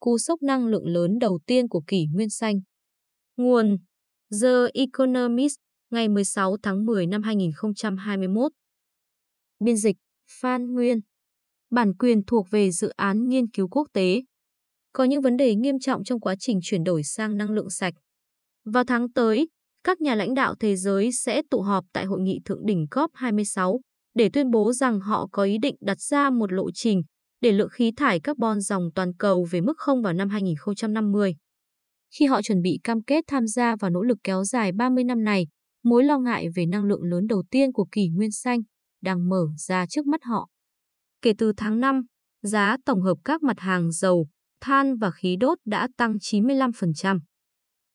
cú sốc năng lượng lớn đầu tiên của kỷ nguyên xanh. Nguồn The Economist, ngày 16 tháng 10 năm 2021. Biên dịch Phan Nguyên. Bản quyền thuộc về dự án nghiên cứu quốc tế. Có những vấn đề nghiêm trọng trong quá trình chuyển đổi sang năng lượng sạch. Vào tháng tới, các nhà lãnh đạo thế giới sẽ tụ họp tại hội nghị thượng đỉnh COP26 để tuyên bố rằng họ có ý định đặt ra một lộ trình để lượng khí thải carbon dòng toàn cầu về mức không vào năm 2050. Khi họ chuẩn bị cam kết tham gia vào nỗ lực kéo dài 30 năm này, mối lo ngại về năng lượng lớn đầu tiên của kỷ nguyên xanh đang mở ra trước mắt họ. Kể từ tháng 5, giá tổng hợp các mặt hàng dầu, than và khí đốt đã tăng 95%.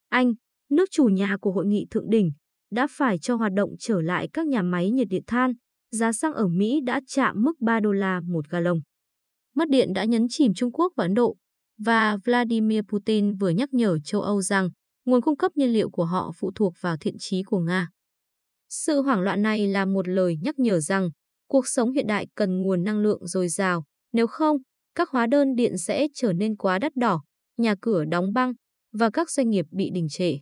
Anh, nước chủ nhà của hội nghị thượng đỉnh, đã phải cho hoạt động trở lại các nhà máy nhiệt điện than, giá xăng ở Mỹ đã chạm mức 3 đô la một gallon. Mất điện đã nhấn chìm Trung Quốc và Ấn Độ, và Vladimir Putin vừa nhắc nhở châu Âu rằng nguồn cung cấp nhiên liệu của họ phụ thuộc vào thiện trí của Nga. Sự hoảng loạn này là một lời nhắc nhở rằng cuộc sống hiện đại cần nguồn năng lượng dồi dào, nếu không, các hóa đơn điện sẽ trở nên quá đắt đỏ, nhà cửa đóng băng và các doanh nghiệp bị đình trệ.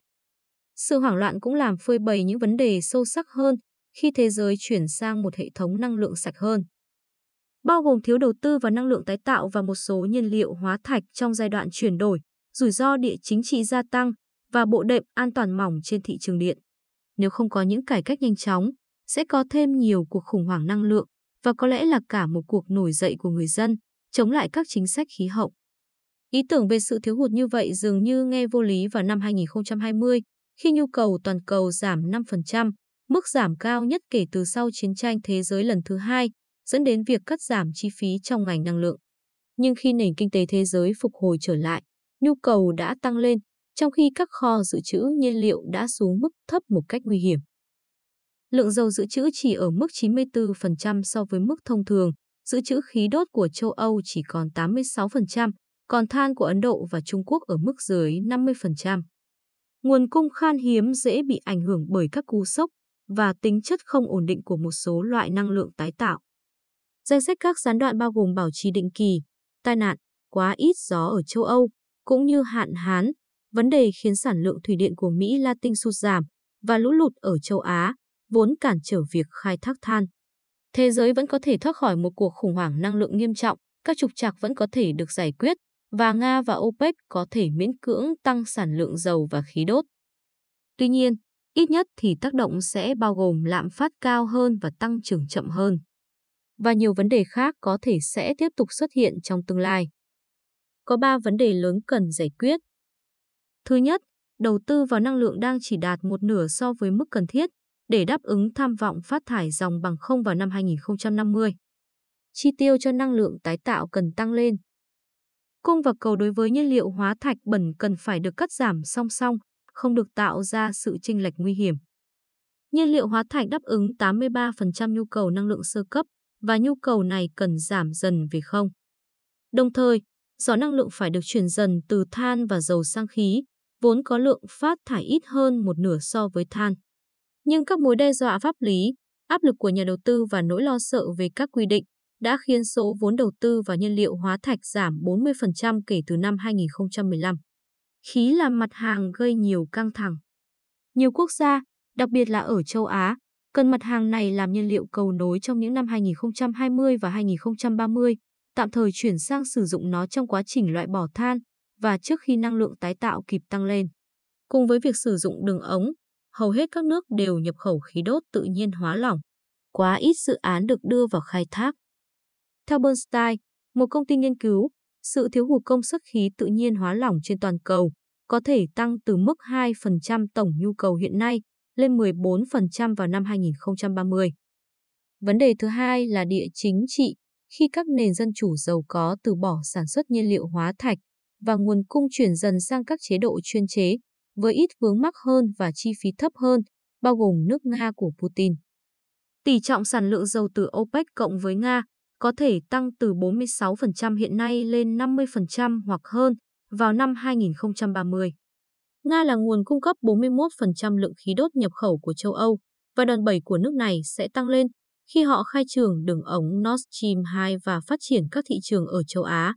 Sự hoảng loạn cũng làm phơi bày những vấn đề sâu sắc hơn khi thế giới chuyển sang một hệ thống năng lượng sạch hơn. Bao gồm thiếu đầu tư vào năng lượng tái tạo và một số nhiên liệu hóa thạch trong giai đoạn chuyển đổi, rủi ro địa chính trị gia tăng và bộ đệm an toàn mỏng trên thị trường điện. Nếu không có những cải cách nhanh chóng, sẽ có thêm nhiều cuộc khủng hoảng năng lượng và có lẽ là cả một cuộc nổi dậy của người dân chống lại các chính sách khí hậu. Ý tưởng về sự thiếu hụt như vậy dường như nghe vô lý vào năm 2020, khi nhu cầu toàn cầu giảm 5%, mức giảm cao nhất kể từ sau chiến tranh thế giới lần thứ hai, dẫn đến việc cắt giảm chi phí trong ngành năng lượng. Nhưng khi nền kinh tế thế giới phục hồi trở lại, nhu cầu đã tăng lên, trong khi các kho dự trữ nhiên liệu đã xuống mức thấp một cách nguy hiểm. Lượng dầu dự trữ chỉ ở mức 94% so với mức thông thường, dự trữ khí đốt của châu Âu chỉ còn 86%, còn than của Ấn Độ và Trung Quốc ở mức dưới 50%. Nguồn cung khan hiếm dễ bị ảnh hưởng bởi các cú sốc và tính chất không ổn định của một số loại năng lượng tái tạo. Danh sách các gián đoạn bao gồm bảo trì định kỳ, tai nạn, quá ít gió ở châu Âu, cũng như hạn hán, vấn đề khiến sản lượng thủy điện của Mỹ Latin sụt giảm và lũ lụt ở châu Á, vốn cản trở việc khai thác than. Thế giới vẫn có thể thoát khỏi một cuộc khủng hoảng năng lượng nghiêm trọng, các trục trặc vẫn có thể được giải quyết, và Nga và OPEC có thể miễn cưỡng tăng sản lượng dầu và khí đốt. Tuy nhiên, ít nhất thì tác động sẽ bao gồm lạm phát cao hơn và tăng trưởng chậm hơn. Và nhiều vấn đề khác có thể sẽ tiếp tục xuất hiện trong tương lai. Có 3 vấn đề lớn cần giải quyết. Thứ nhất, đầu tư vào năng lượng đang chỉ đạt một nửa so với mức cần thiết để đáp ứng tham vọng phát thải dòng bằng không vào năm 2050. Chi tiêu cho năng lượng tái tạo cần tăng lên. Cung và cầu đối với nhiên liệu hóa thạch bẩn cần phải được cắt giảm song song, không được tạo ra sự chênh lệch nguy hiểm. Nhiên liệu hóa thạch đáp ứng 83% nhu cầu năng lượng sơ cấp và nhu cầu này cần giảm dần về không. Đồng thời, gió năng lượng phải được chuyển dần từ than và dầu sang khí, vốn có lượng phát thải ít hơn một nửa so với than. Nhưng các mối đe dọa pháp lý, áp lực của nhà đầu tư và nỗi lo sợ về các quy định đã khiến số vốn đầu tư vào nhiên liệu hóa thạch giảm 40% kể từ năm 2015. Khí là mặt hàng gây nhiều căng thẳng. Nhiều quốc gia, đặc biệt là ở châu Á, cần mặt hàng này làm nhiên liệu cầu nối trong những năm 2020 và 2030, tạm thời chuyển sang sử dụng nó trong quá trình loại bỏ than và trước khi năng lượng tái tạo kịp tăng lên. Cùng với việc sử dụng đường ống, hầu hết các nước đều nhập khẩu khí đốt tự nhiên hóa lỏng. Quá ít dự án được đưa vào khai thác. Theo Bernstein, một công ty nghiên cứu, sự thiếu hụt công suất khí tự nhiên hóa lỏng trên toàn cầu có thể tăng từ mức 2% tổng nhu cầu hiện nay lên 14% vào năm 2030. Vấn đề thứ hai là địa chính trị khi các nền dân chủ giàu có từ bỏ sản xuất nhiên liệu hóa thạch và nguồn cung chuyển dần sang các chế độ chuyên chế với ít vướng mắc hơn và chi phí thấp hơn, bao gồm nước Nga của Putin. Tỷ trọng sản lượng dầu từ OPEC cộng với Nga có thể tăng từ 46% hiện nay lên 50% hoặc hơn vào năm 2030. Nga là nguồn cung cấp 41% lượng khí đốt nhập khẩu của châu Âu, và đòn bẩy của nước này sẽ tăng lên khi họ khai trường đường ống Nord Stream 2 và phát triển các thị trường ở châu Á.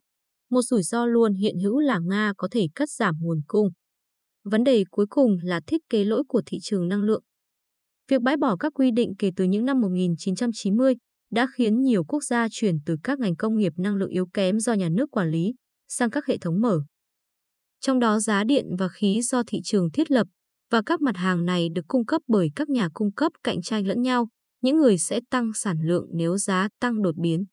một rủi ro luôn hiện hữu là Nga có thể cắt giảm nguồn cung. Vấn đề cuối cùng là thiết kế lỗi của thị trường năng lượng. Việc bãi bỏ các quy định kể từ những năm 1990 đã khiến nhiều quốc gia chuyển từ các ngành công nghiệp năng lượng yếu kém do nhà nước quản lý sang các hệ thống mở. Trong đó giá điện và khí do thị trường thiết lập và các mặt hàng này được cung cấp bởi các nhà cung cấp cạnh tranh lẫn nhau, những người sẽ tăng sản lượng nếu giá tăng đột biến.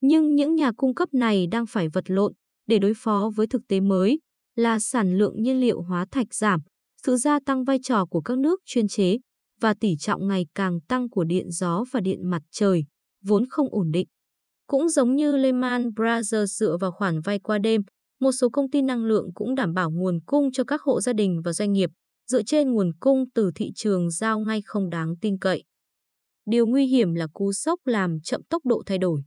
Nhưng những nhà cung cấp này đang phải vật lộn để đối phó với thực tế mới là sản lượng nhiên liệu hóa thạch giảm, sự gia tăng vai trò của các nước chuyên chế và tỷ trọng ngày càng tăng của điện gió và điện mặt trời, vốn không ổn định. Cũng giống như Lehman Brothers dựa vào khoản vay qua đêm, một số công ty năng lượng cũng đảm bảo nguồn cung cho các hộ gia đình và doanh nghiệp dựa trên nguồn cung từ thị trường giao ngay không đáng tin cậy. Điều nguy hiểm là cú sốc làm chậm tốc độ thay đổi.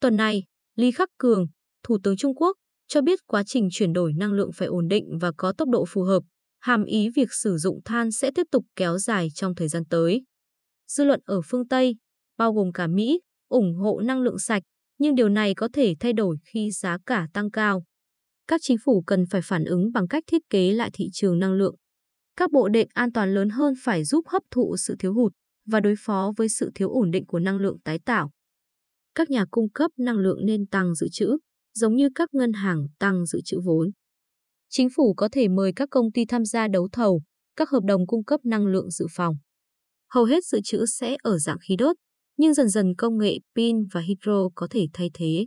Tuần này, Lý Khắc Cường, Thủ tướng Trung Quốc, cho biết quá trình chuyển đổi năng lượng phải ổn định và có tốc độ phù hợp, hàm ý việc sử dụng than sẽ tiếp tục kéo dài trong thời gian tới. Dư luận ở phương Tây, bao gồm cả Mỹ, ủng hộ năng lượng sạch, nhưng điều này có thể thay đổi khi giá cả tăng cao. Các chính phủ cần phải phản ứng bằng cách thiết kế lại thị trường năng lượng. Các bộ đệm an toàn lớn hơn phải giúp hấp thụ sự thiếu hụt và đối phó với sự thiếu ổn định của năng lượng tái tạo. Các nhà cung cấp năng lượng nên tăng dự trữ, giống như các ngân hàng tăng dự trữ vốn. Chính phủ có thể mời các công ty tham gia đấu thầu, các hợp đồng cung cấp năng lượng dự phòng. Hầu hết dự trữ sẽ ở dạng khí đốt, nhưng dần dần công nghệ pin và hydro có thể thay thế.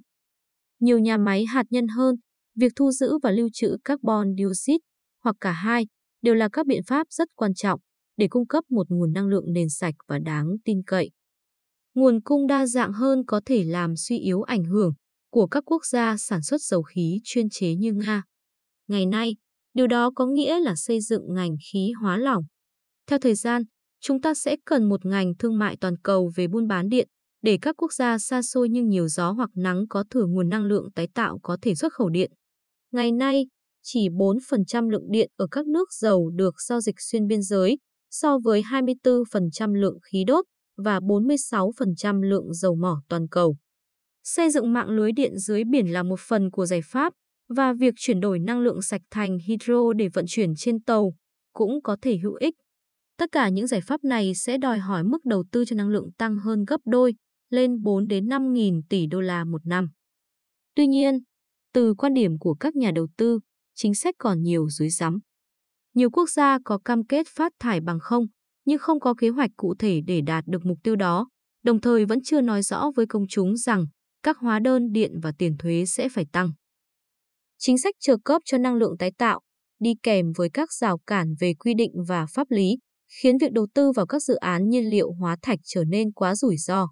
Nhiều nhà máy hạt nhân hơn, việc thu giữ và lưu trữ carbon dioxide hoặc cả hai đều là các biện pháp rất quan trọng để cung cấp một nguồn năng lượng nền sạch và đáng tin cậy. Nguồn cung đa dạng hơn có thể làm suy yếu ảnh hưởng của các quốc gia sản xuất dầu khí chuyên chế như Nga. Ngày nay, điều đó có nghĩa là xây dựng ngành khí hóa lỏng. Theo thời gian, chúng ta sẽ cần một ngành thương mại toàn cầu về buôn bán điện để các quốc gia xa xôi nhưng nhiều gió hoặc nắng có thừa nguồn năng lượng tái tạo có thể xuất khẩu điện. Ngày nay, chỉ 4% lượng điện ở các nước giàu được giao dịch xuyên biên giới, so với 24% lượng khí đốt và 46% lượng dầu mỏ toàn cầu. Xây dựng mạng lưới điện dưới biển là một phần của giải pháp, và việc chuyển đổi năng lượng sạch thành hydro để vận chuyển trên tàu cũng có thể hữu ích. Tất cả những giải pháp này sẽ đòi hỏi mức đầu tư cho năng lượng tăng hơn gấp đôi, lên 4 đến 5 nghìn tỷ đô la một năm. Tuy nhiên, từ quan điểm của các nhà đầu tư, chính sách còn nhiều dưới rắm. Nhiều quốc gia có cam kết phát thải bằng không, nhưng không có kế hoạch cụ thể để đạt được mục tiêu đó, đồng thời vẫn chưa nói rõ với công chúng rằng các hóa đơn điện và tiền thuế sẽ phải tăng. Chính sách trợ cấp cho năng lượng tái tạo đi kèm với các rào cản về quy định và pháp lý, khiến việc đầu tư vào các dự án nhiên liệu hóa thạch trở nên quá rủi ro.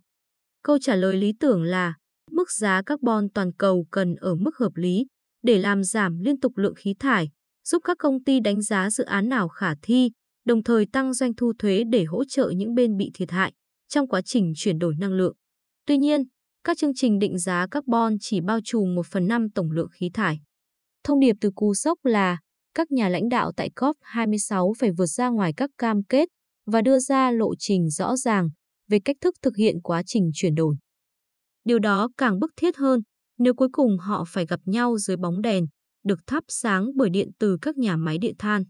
Câu trả lời lý tưởng là mức giá carbon toàn cầu cần ở mức hợp lý để làm giảm liên tục lượng khí thải, giúp các công ty đánh giá dự án nào khả thi, đồng thời tăng doanh thu thuế để hỗ trợ những bên bị thiệt hại trong quá trình chuyển đổi năng lượng. Tuy nhiên, các chương trình định giá carbon chỉ bao trùm 1 phần 5 tổng lượng khí thải. Thông điệp từ cú sốc là các nhà lãnh đạo tại COP26 phải vượt ra ngoài các cam kết và đưa ra lộ trình rõ ràng về cách thức thực hiện quá trình chuyển đổi. Điều đó càng bức thiết hơn nếu cuối cùng họ phải gặp nhau dưới bóng đèn, được thắp sáng bởi điện từ các nhà máy điện than.